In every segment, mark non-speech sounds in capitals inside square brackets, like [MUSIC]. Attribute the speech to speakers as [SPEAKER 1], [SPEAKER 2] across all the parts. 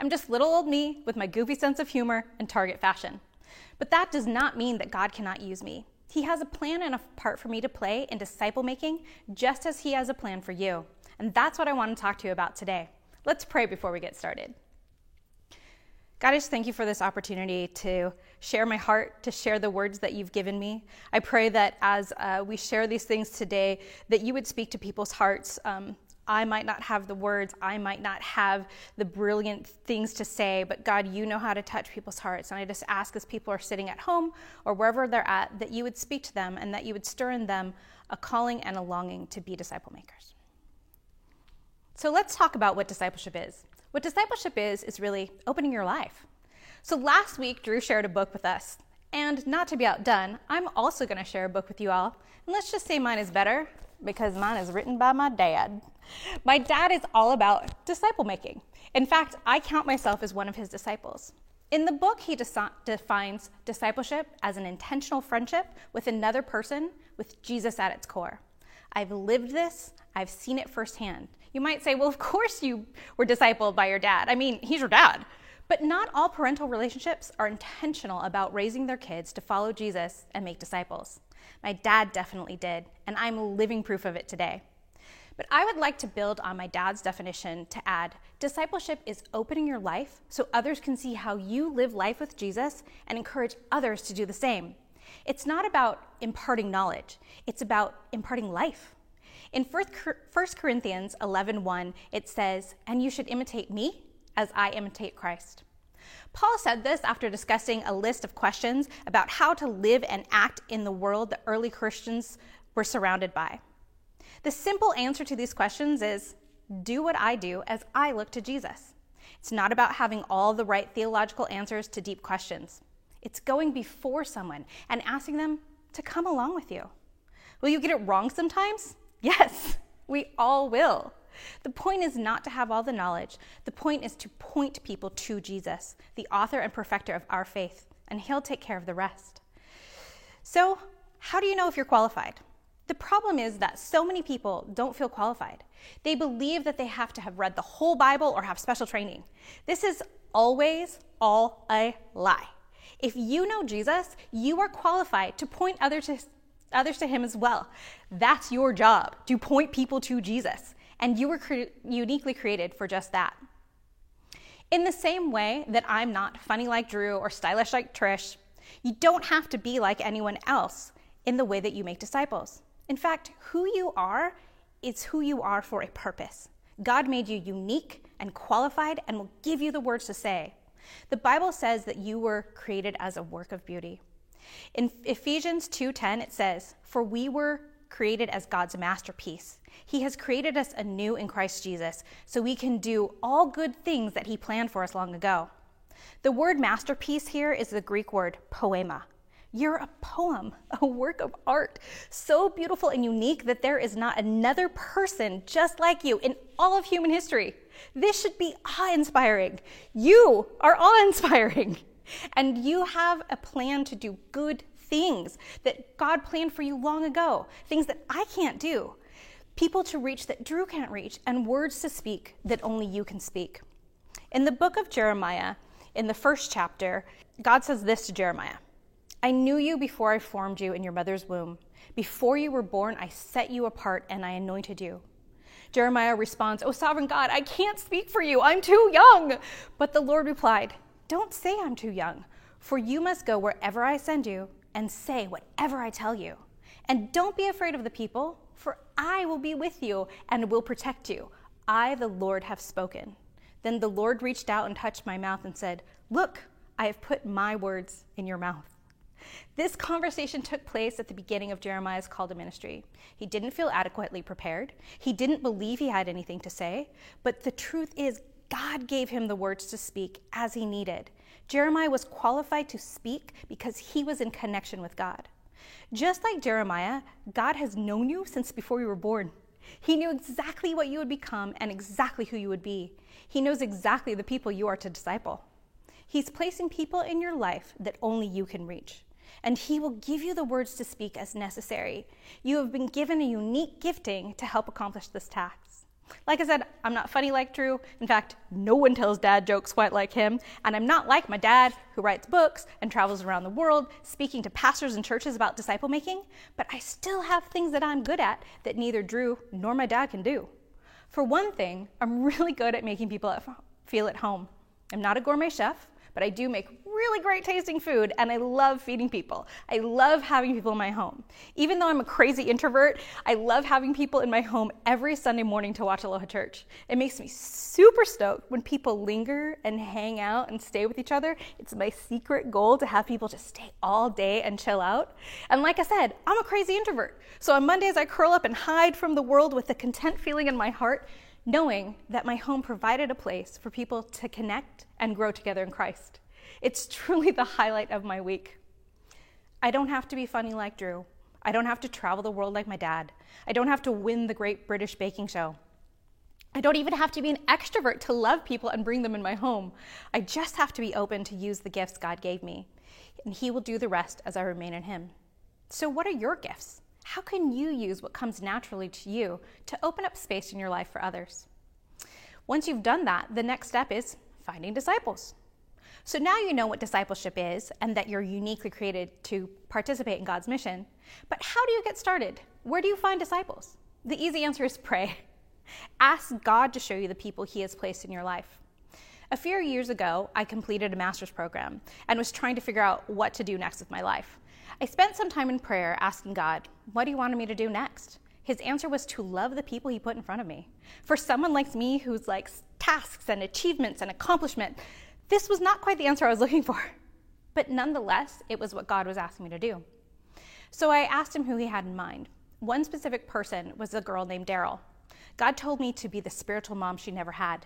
[SPEAKER 1] I'm just little old me with my goofy sense of humor and target fashion. But that does not mean that God cannot use me. He has a plan and a part for me to play in disciple making, just as He has a plan for you. And that's what I want to talk to you about today. Let's pray before we get started. God, I just thank you for this opportunity to share my heart, to share the words that you've given me. I pray that as uh, we share these things today, that you would speak to people's hearts. Um, I might not have the words, I might not have the brilliant things to say, but God, you know how to touch people's hearts. And I just ask as people are sitting at home or wherever they're at, that you would speak to them and that you would stir in them a calling and a longing to be disciple makers. So let's talk about what discipleship is. What discipleship is, is really opening your life. So last week, Drew shared a book with us. And not to be outdone, I'm also going to share a book with you all. And let's just say mine is better because mine is written by my dad. My dad is all about disciple making. In fact, I count myself as one of his disciples. In the book, he defines discipleship as an intentional friendship with another person with Jesus at its core. I've lived this, I've seen it firsthand. You might say, well, of course you were discipled by your dad. I mean, he's your dad. But not all parental relationships are intentional about raising their kids to follow Jesus and make disciples. My dad definitely did, and I'm living proof of it today. But I would like to build on my dad's definition to add discipleship is opening your life so others can see how you live life with Jesus and encourage others to do the same. It's not about imparting knowledge, it's about imparting life. In 1 Corinthians 11:1, it says, "And you should imitate me as I imitate Christ." Paul said this after discussing a list of questions about how to live and act in the world the early Christians were surrounded by. The simple answer to these questions is do what I do as I look to Jesus. It's not about having all the right theological answers to deep questions. It's going before someone and asking them to come along with you. Will you get it wrong sometimes? Yes, we all will. The point is not to have all the knowledge. The point is to point people to Jesus, the author and perfecter of our faith, and He'll take care of the rest. So, how do you know if you're qualified? The problem is that so many people don't feel qualified. They believe that they have to have read the whole Bible or have special training. This is always all a lie. If you know Jesus, you are qualified to point others to others to him as well. That's your job, to point people to Jesus. And you were cre- uniquely created for just that. In the same way that I'm not funny like Drew or stylish like Trish, you don't have to be like anyone else in the way that you make disciples. In fact, who you are is who you are for a purpose. God made you unique and qualified and will give you the words to say. The Bible says that you were created as a work of beauty. In Ephesians 2:10 it says, "For we were created as God's masterpiece. He has created us anew in Christ Jesus so we can do all good things that he planned for us long ago." The word masterpiece here is the Greek word poema. You're a poem, [LAUGHS] a work of art, so beautiful and unique that there is not another person just like you in all of human history. This should be awe inspiring. You are awe inspiring. [LAUGHS] And you have a plan to do good things that God planned for you long ago, things that I can't do, people to reach that Drew can't reach, and words to speak that only you can speak. In the book of Jeremiah, in the first chapter, God says this to Jeremiah I knew you before I formed you in your mother's womb. Before you were born, I set you apart and I anointed you. Jeremiah responds, Oh, sovereign God, I can't speak for you. I'm too young. But the Lord replied, don't say I'm too young, for you must go wherever I send you and say whatever I tell you. And don't be afraid of the people, for I will be with you and will protect you. I, the Lord, have spoken. Then the Lord reached out and touched my mouth and said, Look, I have put my words in your mouth. This conversation took place at the beginning of Jeremiah's call to ministry. He didn't feel adequately prepared. He didn't believe he had anything to say. But the truth is, God gave him the words to speak as he needed. Jeremiah was qualified to speak because he was in connection with God. Just like Jeremiah, God has known you since before you were born. He knew exactly what you would become and exactly who you would be. He knows exactly the people you are to disciple. He's placing people in your life that only you can reach. And He will give you the words to speak as necessary. You have been given a unique gifting to help accomplish this task. Like I said, I'm not funny like Drew. In fact, no one tells dad jokes quite like him. And I'm not like my dad, who writes books and travels around the world speaking to pastors and churches about disciple making. But I still have things that I'm good at that neither Drew nor my dad can do. For one thing, I'm [LAUGHS] really good at making people feel at home. I'm not a gourmet chef, but I do make really great tasting food and I love feeding people. I love having people in my home. Even though I'm a crazy introvert, I love having people in my home every Sunday morning to watch Aloha Church. It makes me super stoked when people linger and hang out and stay with each other. It's my secret goal to have people just stay all day and chill out. And like I said, I'm a crazy introvert. So on Mondays, I curl up and hide from the world with a content feeling in my heart knowing that my home provided a place for people to connect and grow together in Christ. It's [LAUGHS] truly the highlight of my week. I don't have to be funny like Drew. I don't have to travel the world like my dad. I don't have to win the Great British Baking Show. I don't even have to be an extrovert to love people and bring them in my home. I just have to be open to use the gifts God gave me, and He will do the rest as I remain in Him. So, what are your gifts? How can you use what comes naturally to you to open up space in your life for others? Once you've done that, the next step is finding disciples. So now you know what discipleship is and that you're uniquely created to participate in God's mission. But how do you get started? Where do you find disciples? The easy answer is pray. [LAUGHS] Ask God to show you the people He has placed in your life. A few years ago, I completed a master's program and was trying to figure out what to do next with my life. I spent some time in prayer asking God, What do you want me to do next? His answer was to love the people He put in front of me. For someone like me who's like tasks and achievements and accomplishment, this was not quite the answer I was looking for, but nonetheless, it was what God was asking me to do. So I asked him who he had in mind. One specific person was a girl named Daryl. God told me to be the spiritual mom she never had.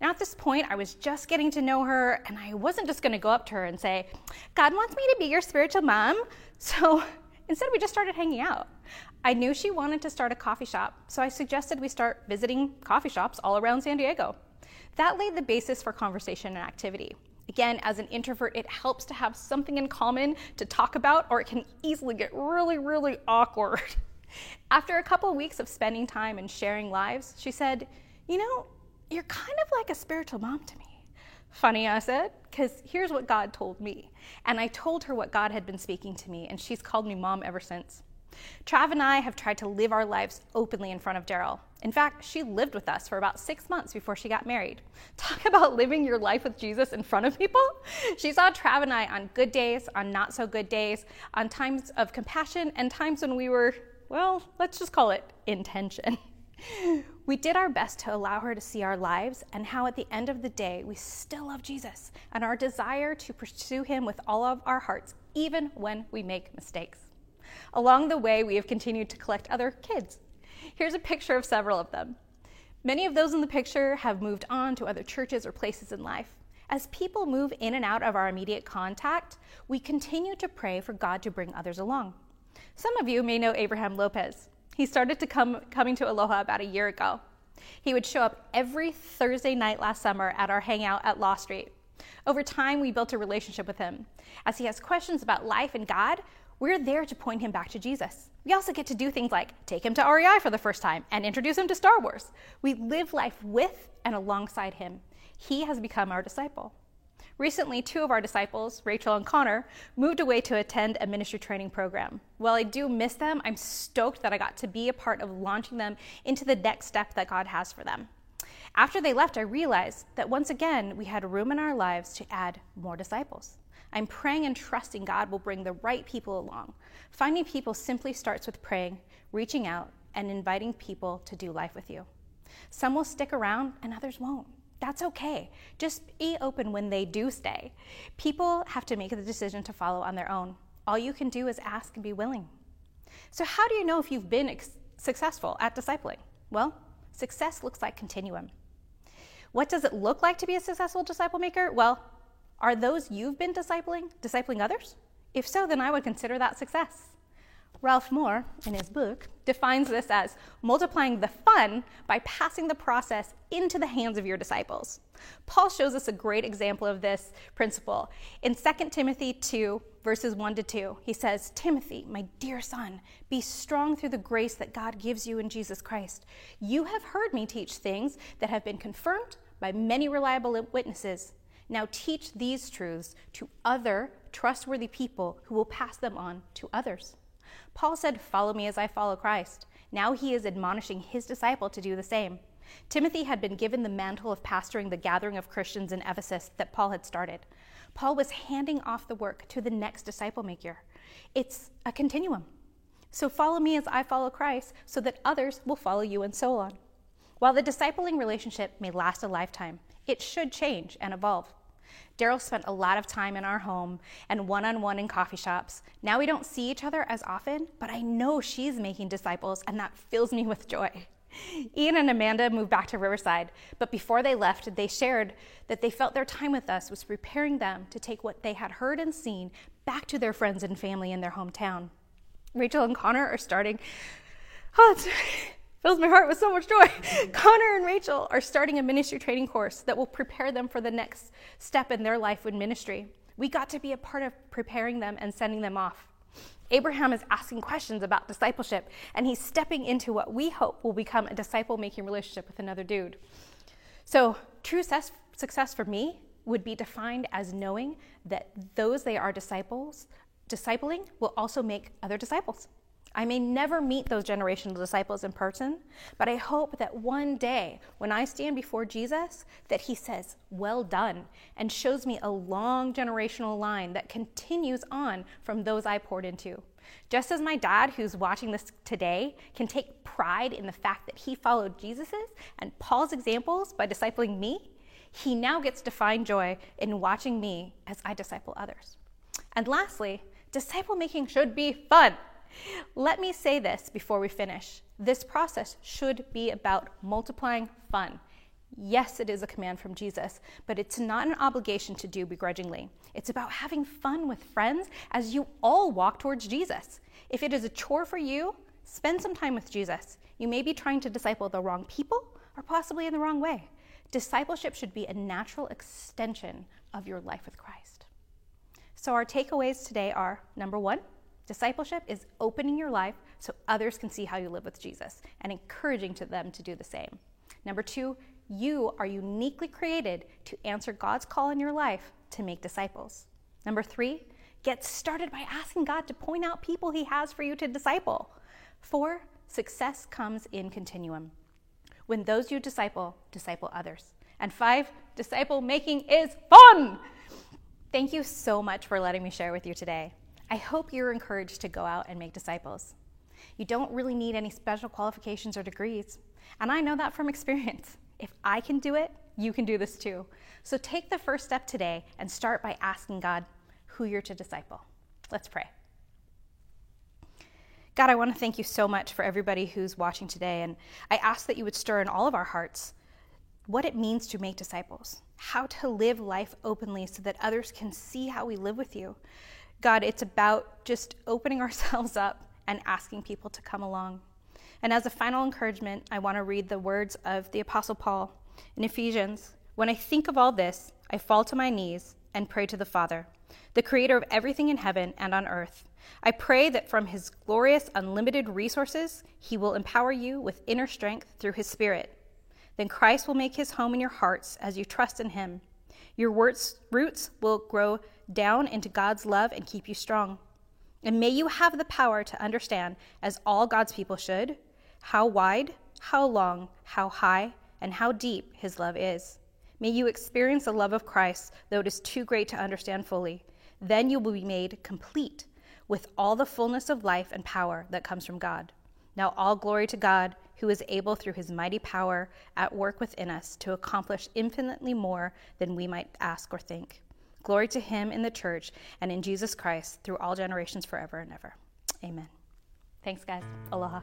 [SPEAKER 1] Now, at this point, I was just getting to know her, and I wasn't just going to go up to her and say, God wants me to be your spiritual mom. [LAUGHS] So instead, we just started hanging out. I knew she wanted to start a coffee shop, so I suggested we start visiting coffee shops all around San Diego. That laid the basis for conversation and activity. Again, as an introvert, it helps to have something in common to talk about, or it can easily get really, really awkward. [LAUGHS] After a couple of weeks of spending time and sharing lives, she said, You know, you're kind of like a spiritual mom to me. Funny, I said, because here's what God told me. And I told her what God had been speaking to me, and she's called me mom ever since. Trav and I have tried to live our lives openly in front of Daryl. In fact, she lived with us for about six months before she got married. [LAUGHS] Talk about living your life with Jesus in front of people. She saw Trav and I on good days, on not so good days, on times of compassion, and times when we were, well, let's just call it intention. [LAUGHS] We did our best to allow her to see our lives and how at the end of the day we still love Jesus and our desire to pursue him with all of our hearts, even when we make mistakes. Along the way, we have continued to collect other kids. Here's a picture of several of them. Many of those in the picture have moved on to other churches or places in life. As people move in and out of our immediate contact, we continue to pray for God to bring others along. Some of you may know Abraham Lopez. He started to come coming to Aloha about a year ago. He would show up every Thursday night last summer at our hangout at Law Street. Over time, we built a relationship with him. As he has questions about life and God, we're there to point him back to Jesus. We also get to do things like take him to REI for the first time and introduce him to Star Wars. We live life with and alongside him. He has become our disciple. Recently, two of our disciples, Rachel and Connor, moved away to attend a ministry training program. While I do miss them, I'm stoked that I got to be a part of launching them into the next step that God has for them. After they left, I realized that once again, we had room in our lives to add more disciples. I'm praying and trusting God will bring the right people along. Finding people simply starts with praying, reaching out, and inviting people to do life with you. Some will stick around and others won't. That's okay. Just be open when they do stay. People have to make the decision to follow on their own. All you can do is ask and be willing. So, how do you know if you've been ex- successful at discipling? Well, success looks like continuum. What does it look like to be a successful disciple maker? Well, are those you've been discipling discipling others? If so, then I would consider that success. Ralph Moore, in his book, defines this as multiplying the fun by passing the process into the hands of your disciples. Paul shows us a great example of this principle. In 2 Timothy 2, verses 1 to 2, he says, Timothy, my dear son, be strong through the grace that God gives you in Jesus Christ. You have heard me teach things that have been confirmed by many reliable witnesses. Now teach these truths to other trustworthy people who will pass them on to others. Paul said, Follow me as I follow Christ. Now he is admonishing his disciple to do the same. Timothy had been given the mantle of pastoring the gathering of Christians in Ephesus that Paul had started. Paul was handing off the work to the next disciple maker. It's a continuum. So follow me as I follow Christ, so that others will follow you, and so on. While the discipling relationship may last a lifetime, it should change and evolve. Daryl spent a lot of time in our home and one on one in coffee shops. Now we don't see each other as often, but I know she's making disciples, and that fills me with joy. Ian and Amanda moved back to Riverside, but before they left, they shared that they felt their time with us was preparing them to take what they had heard and seen back to their friends and family in their hometown. Rachel and Connor are starting. Oh, it [LAUGHS] fills my heart with so much joy. [LAUGHS] Connor and Rachel are starting a ministry training course that will prepare them for the next step in their life in ministry. We got to be a part of preparing them and sending them off. Abraham is asking questions about discipleship, and he's stepping into what we hope will become a disciple making relationship with another dude. So, true success for me would be defined as knowing that those they are disciples, discipling, will also make other disciples. I may never meet those generational disciples in person, but I hope that one day when I stand before Jesus that he says, "Well done," and shows me a long generational line that continues on from those I poured into. Just as my dad who's watching this today can take pride in the fact that he followed Jesus's and Paul's examples by discipling me, he now gets to find joy in watching me as I disciple others. And lastly, disciple making should be fun. Let me say this before we finish. This process should be about multiplying fun. Yes, it is a command from Jesus, but it's not an obligation to do begrudgingly. It's about having fun with friends as you all walk towards Jesus. If it is a chore for you, spend some time with Jesus. You may be trying to disciple the wrong people or possibly in the wrong way. Discipleship should be a natural extension of your life with Christ. So, our takeaways today are number one, Discipleship is opening your life so others can see how you live with Jesus and encouraging to them to do the same. Number two, you are uniquely created to answer God's call in your life to make disciples. Number three, get started by asking God to point out people He has for you to disciple. Four, success comes in continuum. When those you disciple, disciple others. And five, disciple making is fun. Thank you so much for letting me share with you today. I hope you're encouraged to go out and make disciples. You don't really need any special qualifications or degrees. And I know that from experience. If I can do it, you can do this too. So take the first step today and start by asking God who you're to disciple. Let's pray. God, I want to thank you so much for everybody who's watching today. And I ask that you would stir in all of our hearts what it means to make disciples, how to live life openly so that others can see how we live with you. God, it's about just opening [LAUGHS] ourselves up and asking people to come along. And as a final encouragement, I want to read the words of the Apostle Paul in Ephesians. When I think of all this, I fall to my knees and pray to the Father, the creator of everything in heaven and on earth. I pray that from his glorious, unlimited resources, he will empower you with inner strength through his Spirit. Then Christ will make his home in your hearts as you trust in him. Your roots will grow down into God's love and keep you strong. And may you have the power to understand, as all God's people should, how wide, how long, how high, and how deep His love is. May you experience the love of Christ, though it is too great to understand fully. Then you will be made complete with all the fullness of life and power that comes from God. Now, all glory to God, who is able through his mighty power at work within us to accomplish infinitely more than we might ask or think. Glory to him in the church and in Jesus Christ through all generations forever and ever. Amen. Thanks, guys. Aloha.